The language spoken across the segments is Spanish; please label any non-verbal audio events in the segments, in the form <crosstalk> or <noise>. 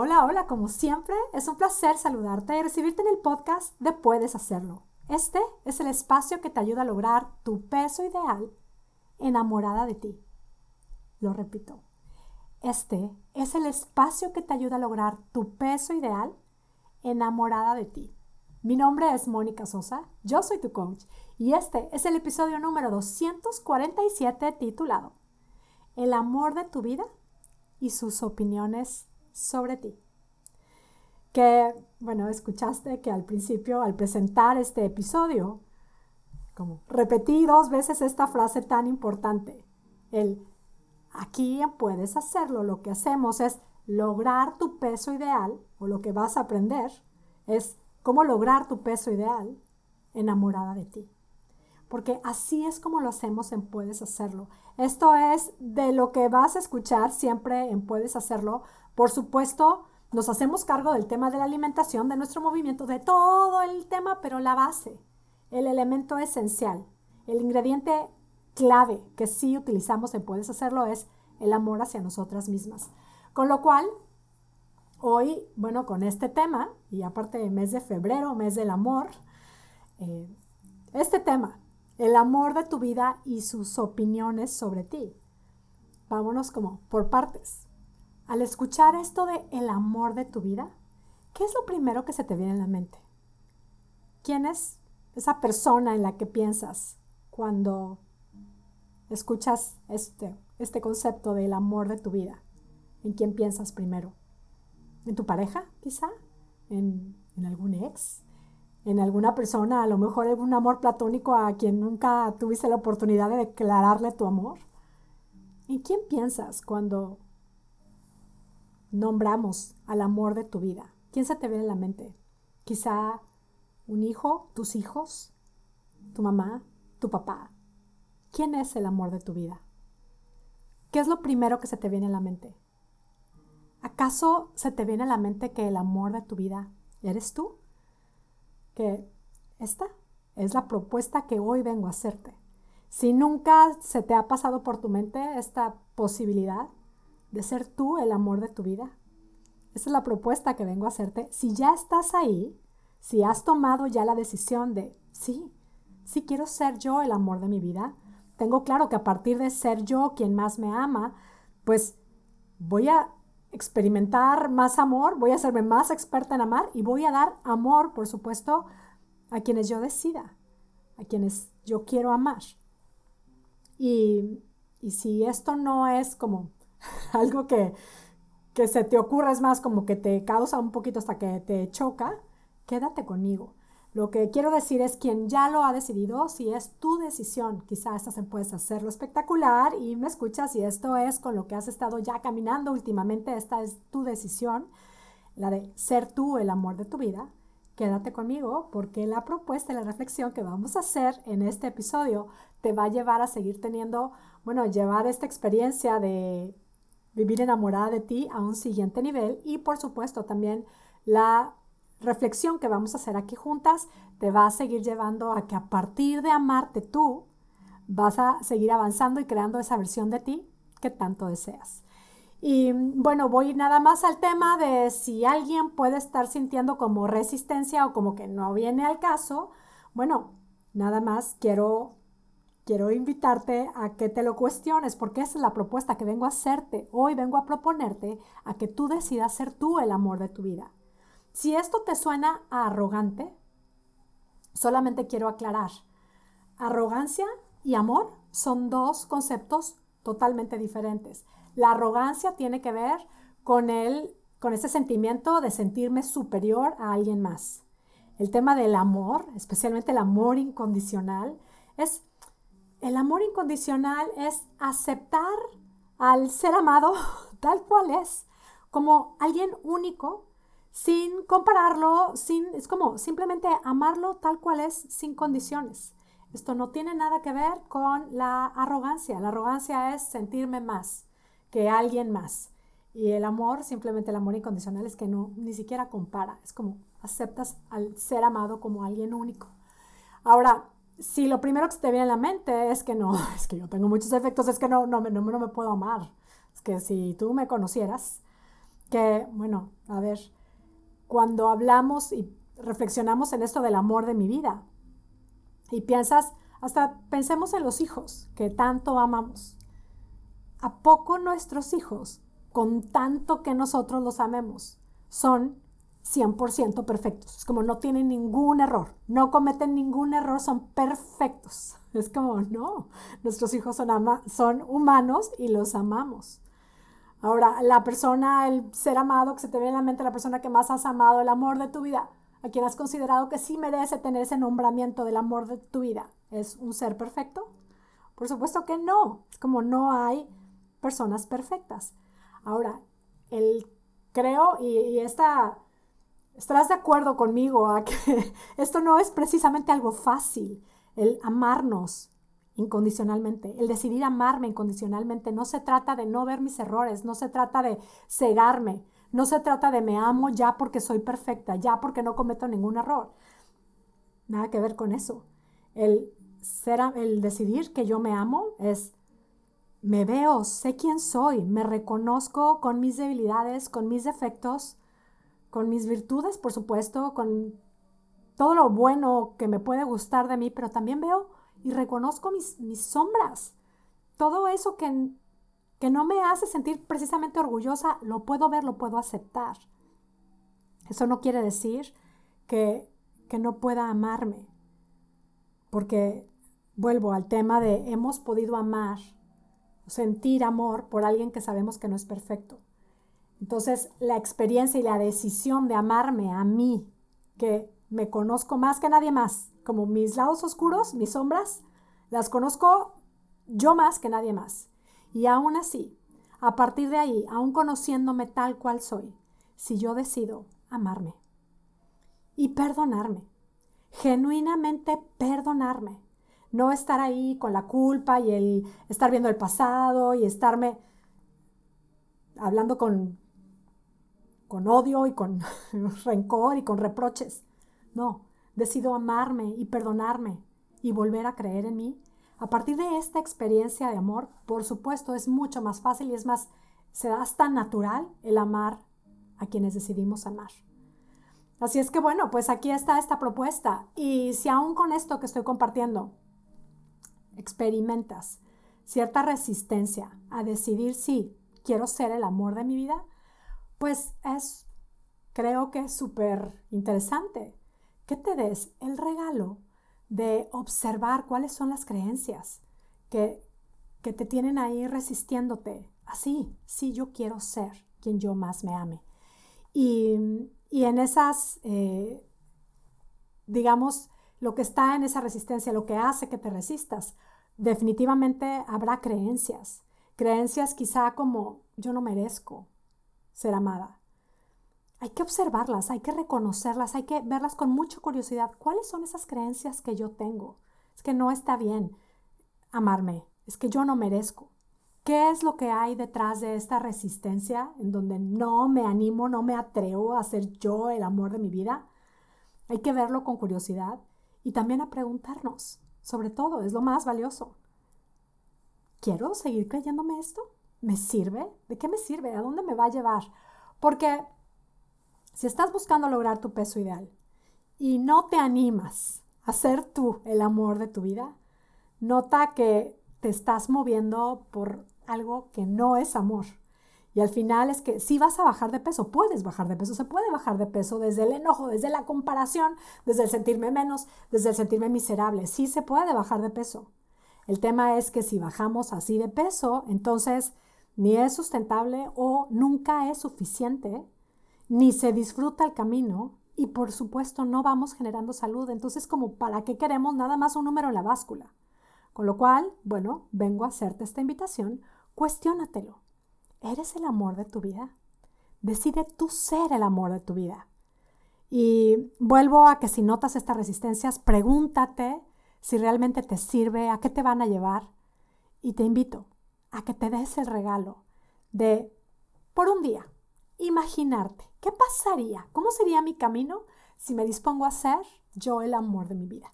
Hola, hola, como siempre, es un placer saludarte y recibirte en el podcast de Puedes Hacerlo. Este es el espacio que te ayuda a lograr tu peso ideal enamorada de ti. Lo repito, este es el espacio que te ayuda a lograr tu peso ideal enamorada de ti. Mi nombre es Mónica Sosa, yo soy tu coach y este es el episodio número 247 titulado El amor de tu vida y sus opiniones sobre ti. Que, bueno, escuchaste que al principio, al presentar este episodio, como repetí dos veces esta frase tan importante, el aquí puedes hacerlo, lo que hacemos es lograr tu peso ideal, o lo que vas a aprender es cómo lograr tu peso ideal enamorada de ti. Porque así es como lo hacemos en Puedes Hacerlo. Esto es de lo que vas a escuchar siempre en Puedes Hacerlo, por supuesto, nos hacemos cargo del tema de la alimentación, de nuestro movimiento, de todo el tema, pero la base, el elemento esencial, el ingrediente clave que sí utilizamos en Puedes Hacerlo es el amor hacia nosotras mismas. Con lo cual, hoy, bueno, con este tema, y aparte del mes de febrero, mes del amor, eh, este tema, el amor de tu vida y sus opiniones sobre ti. Vámonos como por partes. Al escuchar esto de el amor de tu vida, ¿qué es lo primero que se te viene en la mente? ¿Quién es esa persona en la que piensas cuando escuchas este, este concepto del amor de tu vida? ¿En quién piensas primero? ¿En tu pareja, quizá? ¿En, en algún ex? ¿En alguna persona, a lo mejor algún amor platónico a quien nunca tuviste la oportunidad de declararle tu amor? ¿En quién piensas cuando nombramos al amor de tu vida? ¿Quién se te viene en la mente? Quizá un hijo, tus hijos, tu mamá, tu papá. ¿Quién es el amor de tu vida? ¿Qué es lo primero que se te viene a la mente? ¿Acaso se te viene a la mente que el amor de tu vida eres tú? Que esta es la propuesta que hoy vengo a hacerte. Si nunca se te ha pasado por tu mente esta posibilidad, de ser tú el amor de tu vida. Esa es la propuesta que vengo a hacerte. Si ya estás ahí, si has tomado ya la decisión de, sí, sí quiero ser yo el amor de mi vida, tengo claro que a partir de ser yo quien más me ama, pues voy a experimentar más amor, voy a hacerme más experta en amar y voy a dar amor, por supuesto, a quienes yo decida, a quienes yo quiero amar. Y, y si esto no es como <laughs> algo que, que se te ocurra es más como que te causa un poquito hasta que te choca, quédate conmigo. Lo que quiero decir es quien ya lo ha decidido, si es tu decisión, quizá esta se puedes hacerlo espectacular y me escuchas si esto es con lo que has estado ya caminando últimamente, esta es tu decisión, la de ser tú el amor de tu vida. Quédate conmigo porque la propuesta y la reflexión que vamos a hacer en este episodio te va a llevar a seguir teniendo, bueno, llevar esta experiencia de vivir enamorada de ti a un siguiente nivel y por supuesto también la reflexión que vamos a hacer aquí juntas te va a seguir llevando a que a partir de amarte tú vas a seguir avanzando y creando esa versión de ti que tanto deseas. Y bueno, voy nada más al tema de si alguien puede estar sintiendo como resistencia o como que no viene al caso. Bueno, nada más quiero quiero invitarte a que te lo cuestiones, porque es la propuesta que vengo a hacerte. Hoy vengo a proponerte a que tú decidas ser tú el amor de tu vida. Si esto te suena arrogante, solamente quiero aclarar. Arrogancia y amor son dos conceptos totalmente diferentes. La arrogancia tiene que ver con el con ese sentimiento de sentirme superior a alguien más. El tema del amor, especialmente el amor incondicional, es el amor incondicional es aceptar al ser amado <laughs> tal cual es, como alguien único, sin compararlo, sin, es como simplemente amarlo tal cual es, sin condiciones. Esto no tiene nada que ver con la arrogancia. La arrogancia es sentirme más que alguien más. Y el amor, simplemente el amor incondicional, es que no, ni siquiera compara. Es como aceptas al ser amado como alguien único. Ahora, si lo primero que se te viene a la mente es que no, <laughs> es que yo tengo muchos efectos, es que no, no, no, no me puedo amar. Es que si tú me conocieras, que, bueno, a ver, cuando hablamos y reflexionamos en esto del amor de mi vida y piensas, hasta pensemos en los hijos que tanto amamos. ¿A poco nuestros hijos, con tanto que nosotros los amemos, son 100% perfectos? Es como no tienen ningún error, no cometen ningún error, son perfectos. <laughs> Es como, no, nuestros hijos son, son humanos y los amamos. Ahora, la persona, el ser amado que se te viene en la mente, la persona que más has amado, el amor de tu vida, a quien has considerado que sí merece tener ese nombramiento del amor de tu vida, ¿es un ser perfecto? Por supuesto que no. Es como no hay personas perfectas. Ahora, el creo y, esta, estarás de acuerdo conmigo a que <laughs> esto no es precisamente algo fácil, el amarnos incondicionalmente, el decidir amarme incondicionalmente. No se trata de no ver mis errores, no se trata de cegarme, no se trata de me amo ya porque soy perfecta, ya porque no cometo ningún error. Nada que ver con eso. El, ser, el decidir que yo me amo es me veo, sé quién soy, me reconozco con mis debilidades, con mis defectos, con mis virtudes, por supuesto, con todo lo bueno que me puede gustar de mí, pero también veo y reconozco mis, mis sombras. Todo eso que, que no me hace sentir precisamente orgullosa, lo puedo ver, lo puedo aceptar. Eso no quiere decir que, que no pueda amarme, porque vuelvo al tema de hemos podido amar sentir amor por alguien que sabemos que no es perfecto. Entonces, la experiencia y la decisión de amarme a mí, que me conozco más que nadie más, como mis lados oscuros, mis sombras, las conozco yo más que nadie más. Y aún así, a partir de ahí, aún conociéndome tal cual soy, si yo decido amarme y perdonarme, genuinamente perdonarme, no estar ahí con la culpa y el estar viendo el pasado y estarme hablando con, con odio y con <laughs> rencor y con reproches. No, decido amarme y perdonarme y volver a creer en mí. A partir de esta experiencia de amor, por supuesto, es mucho más fácil y es más, se da hasta natural el amar a quienes decidimos amar. Así es que bueno, pues aquí está esta propuesta. Y si aún con esto que estoy compartiendo experimentas cierta resistencia a decidir si quiero ser el amor de mi vida, pues es, creo que es súper interesante que te des el regalo de observar cuáles son las creencias que, que te tienen ahí resistiéndote. Así, sí, yo quiero ser quien yo más me ame. Y, y en esas, eh, digamos, lo que está en esa resistencia, lo que hace que te resistas, definitivamente habrá creencias. Creencias quizá como yo no merezco ser amada. Hay que observarlas, hay que reconocerlas, hay que verlas con mucha curiosidad. ¿Cuáles son esas creencias que yo tengo? Es que no está bien amarme, es que yo no merezco. ¿Qué es lo que hay detrás de esta resistencia en donde no me animo, no me atrevo a ser yo el amor de mi vida? Hay que verlo con curiosidad y también a preguntarnos, sobre todo, es lo más valioso. ¿Quiero seguir creyéndome esto? ¿Me sirve? ¿De qué me sirve? ¿A dónde me va a llevar? Porque si estás buscando lograr tu peso ideal y no te animas a ser tú el amor de tu vida, nota que te estás moviendo por algo que no es amor. Y al final es que si vas a bajar de peso, puedes bajar de peso, se puede bajar de peso desde el enojo, desde la comparación, desde el sentirme menos, desde el sentirme miserable. Sí se puede bajar de peso. El tema es que si bajamos así de peso, entonces ni es sustentable o nunca es suficiente, ni se disfruta el camino y por supuesto no vamos generando salud. Entonces, como para qué queremos nada más un número en la báscula. Con lo cual, bueno, vengo a hacerte esta invitación, cuestiónatelo. ¿Eres el amor de tu vida? Decide tú ser el amor de tu vida. Y vuelvo a que si notas estas resistencias, pregúntate si realmente te sirve, a qué te van a llevar. Y te invito a que te des el regalo de, por un día, imaginarte qué pasaría, cómo sería mi camino si me dispongo a ser yo el amor de mi vida.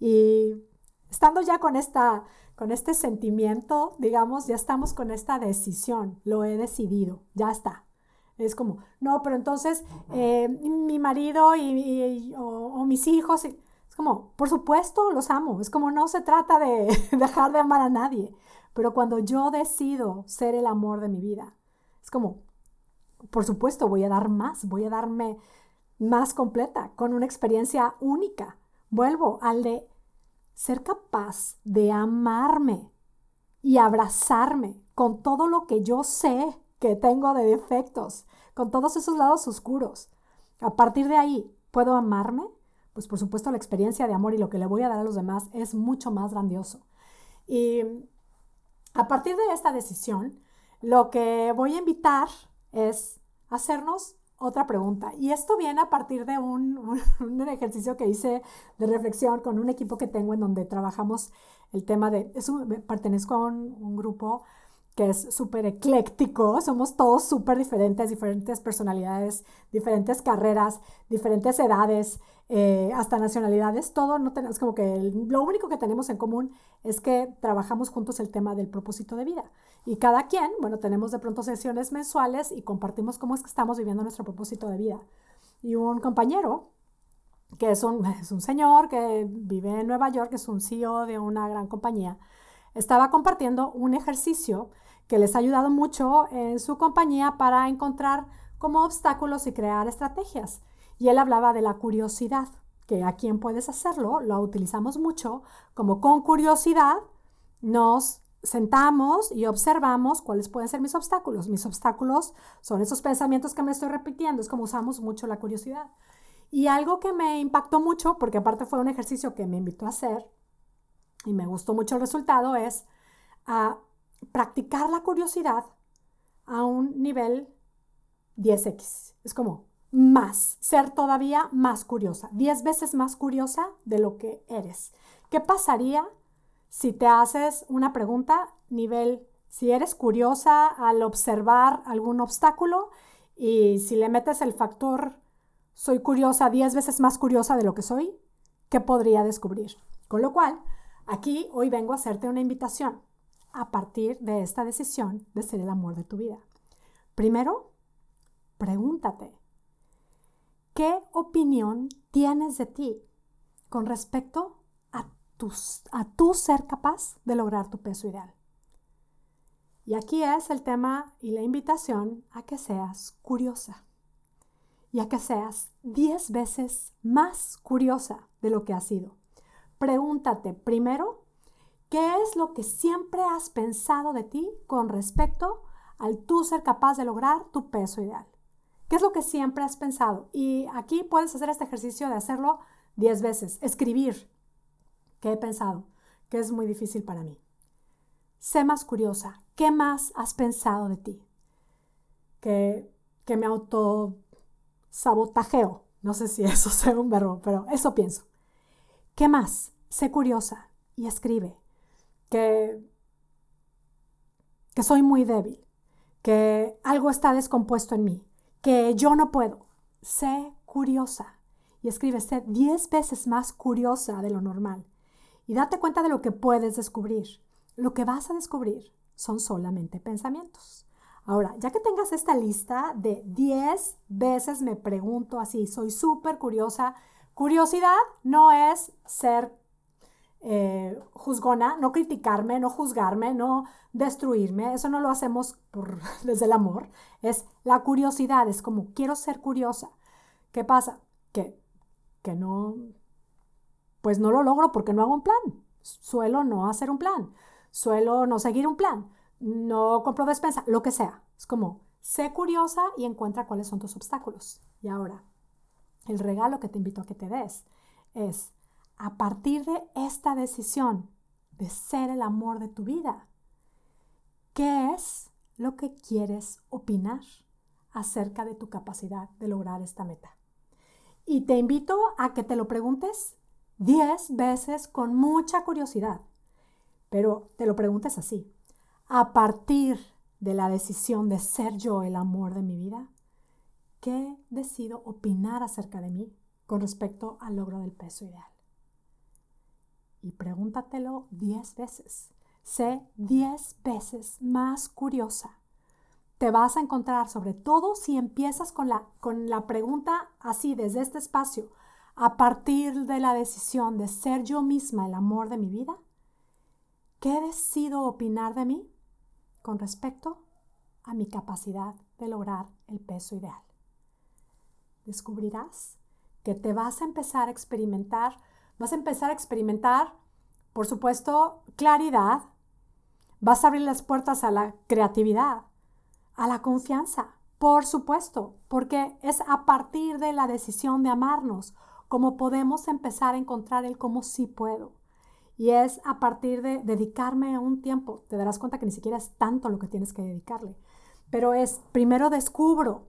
Y estando ya con esta con este sentimiento, digamos, ya estamos con esta decisión, lo he decidido, ya está. Es como, no, pero entonces eh, mi marido y, o, mis hijos, es como, por supuesto, los amo. Es como, no se trata de <laughs> dejar de amar a nadie. Pero cuando yo decido ser el amor de mi vida, es como, por supuesto, voy a dar más, voy a darme más completa, con una experiencia única. Vuelvo al de ser capaz de amarme y abrazarme con todo lo que yo sé que tengo de defectos, con todos esos lados oscuros. A partir de ahí, ¿puedo amarme? Pues por supuesto la experiencia de amor y lo que le voy a dar a los demás es mucho más grandioso. Y a partir de esta decisión, lo que voy a invitar es hacernos otra pregunta. Y esto viene a partir de un, ejercicio que hice de reflexión con un equipo que tengo en donde trabajamos el tema de, es pertenezco a un, grupo que es súper ecléctico, somos todos súper diferentes, diferentes personalidades, diferentes carreras, diferentes edades, eh, hasta nacionalidades, todo no tenemos como que lo único que tenemos en común es que trabajamos juntos el tema del propósito de vida. Y cada quien, bueno, tenemos de pronto sesiones mensuales y compartimos cómo es que estamos viviendo nuestro propósito de vida. Y un compañero, que es un, <laughs> es un señor que vive en Nueva York, es un CEO de una gran compañía, estaba compartiendo un ejercicio que les ha ayudado mucho en su compañía para encontrar como obstáculos y crear estrategias. Y él hablaba de la curiosidad, que a quién puedes hacerlo, lo utilizamos mucho, como con curiosidad nos sentamos y observamos cuáles pueden ser mis obstáculos. Mis obstáculos son esos pensamientos que me estoy repitiendo, es como usamos mucho la curiosidad. Y algo que me impactó mucho, porque aparte fue un ejercicio que me invitó a hacer y me gustó mucho el resultado, es a practicar la curiosidad a un nivel 10x. Es como más, ser todavía más curiosa, 10 veces más curiosa de lo que eres. ¿Qué pasaría si te haces una pregunta, nivel, si eres curiosa al observar algún obstáculo y si le metes el factor, soy curiosa, 10 veces más curiosa de lo que soy, ¿qué podría descubrir? Con lo cual, aquí hoy vengo a hacerte una invitación a partir de esta decisión de ser el amor de tu vida. Primero, pregúntate, ¿qué opinión tienes de ti con respecto a tu ser capaz de lograr tu peso ideal. Y aquí es el tema y la invitación a que seas curiosa y a que seas 10 veces más curiosa de lo que has sido. Pregúntate primero, ¿qué es lo que siempre has pensado de ti con respecto al tú ser capaz de lograr tu peso ideal? ¿Qué es lo que siempre has pensado? Y aquí puedes hacer este ejercicio de hacerlo 10 veces, escribir ¿Qué he pensado? Que es muy difícil para mí. Sé más curiosa. ¿Qué más has pensado de ti? Que, que me auto sabotajeo. No sé si <laughs> eso sea un verbo, pero eso pienso. ¿Qué más? Sé curiosa y escribe. Que, que soy muy débil. Que algo está descompuesto en mí. Que yo no puedo. Sé curiosa. Y escribe, sé 10 veces más curiosa de lo normal y date cuenta de lo que puedes descubrir. Lo que vas a descubrir son solamente pensamientos. Ahora, ya que tengas esta lista de 10 veces me pregunto así, soy súper curiosa. Curiosidad no es ser eh, juzgona, no criticarme, no juzgarme, no destruirme. Eso no lo hacemos por, <laughs> desde el amor. Es la curiosidad, es como quiero ser curiosa. ¿Qué pasa? Que, que no, pues no lo logro porque no hago un plan. Suelo no hacer un plan. Suelo no seguir un plan. No compro despensa, lo que sea. Es como, sé curiosa y encuentra cuáles son tus obstáculos. Y ahora, el regalo que te invito a que te des es, a partir de esta decisión de ser el amor de tu vida, ¿qué es lo que quieres opinar acerca de tu capacidad de lograr esta meta? Y te invito a que te lo preguntes diez veces con mucha curiosidad. Pero te lo preguntes así. A partir de la decisión de ser yo el amor de mi vida, ¿qué decido opinar acerca de mí con respecto al logro del peso ideal? Y pregúntatelo diez veces. Sé diez veces más curiosa te vas a encontrar, sobre todo si empiezas con la, con la pregunta así, desde este espacio, a partir de la decisión de ser yo misma el amor de mi vida, ¿qué decido opinar de mí con respecto a mi capacidad de lograr el peso ideal? Descubrirás que te vas a empezar a experimentar, vas a empezar a experimentar, por supuesto, claridad, vas a abrir las puertas a la creatividad, a la confianza, por supuesto, porque es a partir de la decisión de amarnos como podemos empezar a encontrar el cómo sí puedo. Y es a partir de dedicarme un tiempo, te darás cuenta que ni siquiera es tanto lo que tienes que dedicarle, pero es primero descubro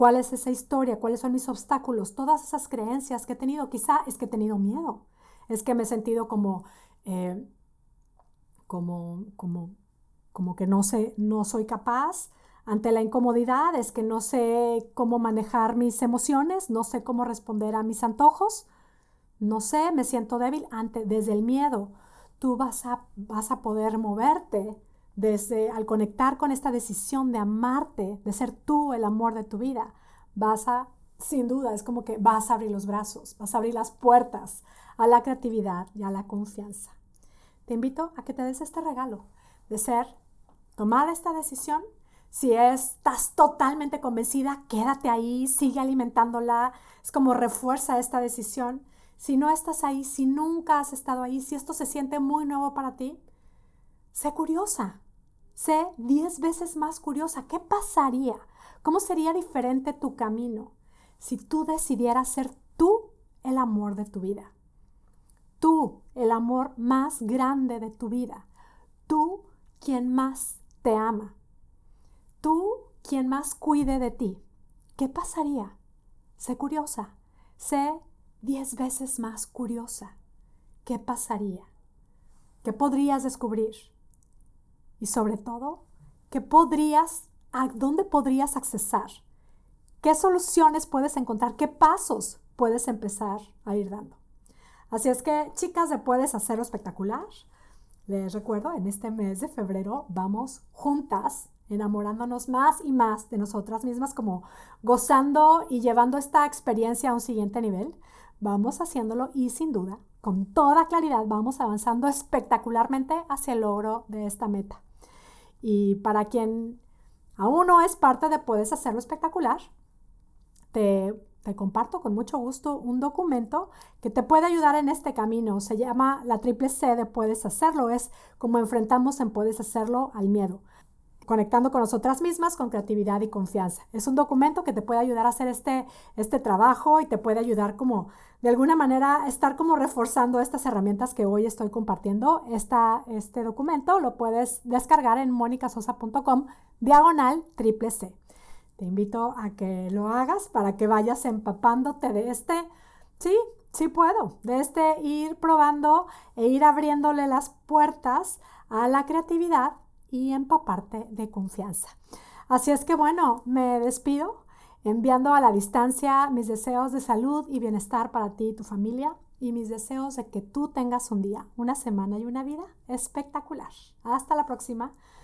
cuál es esa historia, cuáles son mis obstáculos, todas esas creencias que he tenido. Quizá es que he tenido miedo, es que me he sentido como, eh, como, como, como que no sé, no soy capaz, ante la incomodidad es que no sé cómo manejar mis emociones, no sé cómo responder a mis antojos, no sé, me siento débil ante, desde el miedo. Tú vas a, vas a poder moverte desde al conectar con esta decisión de amarte, de ser tú el amor de tu vida. Vas a, sin duda, es como que vas a abrir los brazos, vas a abrir las puertas a la creatividad y a la confianza. Te invito a que te des este regalo de ser, tomar esta decisión si estás totalmente convencida, quédate ahí, sigue alimentándola. Es como refuerza esta decisión. Si no estás ahí, si nunca has estado ahí, si esto se siente muy nuevo para ti, sé curiosa. Sé diez veces más curiosa. ¿Qué pasaría? ¿Cómo sería diferente tu camino si tú decidieras ser tú el amor de tu vida? Tú, el amor más grande de tu vida. Tú, quien más te ama. Tú, quien más cuide de ti, ¿qué pasaría? Sé curiosa, sé diez veces más curiosa. ¿Qué pasaría? ¿Qué podrías descubrir? Y sobre todo, ¿qué podrías, a dónde podrías accesar? ¿Qué soluciones puedes encontrar? ¿Qué pasos puedes empezar a ir dando? Así es que, chicas, de Puedes Hacerlo Espectacular, les recuerdo, en este mes de febrero vamos juntas enamorándonos más y más de nosotras mismas, como gozando y llevando esta experiencia a un siguiente nivel. Vamos haciéndolo y sin duda, con toda claridad, vamos avanzando espectacularmente hacia el logro de esta meta. Y para quien aún no es parte de Puedes Hacerlo Espectacular, te, te comparto con mucho gusto un documento que te puede ayudar en este camino. Se llama la triple C de Puedes Hacerlo. Es como enfrentamos en Puedes Hacerlo al miedo conectando con nosotras mismas con creatividad y confianza. Es un documento que te puede ayudar a hacer este, este trabajo y te puede ayudar como de alguna manera estar como reforzando estas herramientas que hoy estoy compartiendo. Esta, este documento lo puedes descargar en monicasosa.com diagonal triple C. Te invito a que lo hagas para que vayas empapándote de este, sí, sí puedo, de este ir probando e ir abriéndole las puertas a la creatividad y empaparte de confianza. Así es que bueno, me despido enviando a la distancia mis deseos de salud y bienestar para ti y tu familia y mis deseos de que tú tengas un día, una semana y una vida espectacular. Hasta la próxima.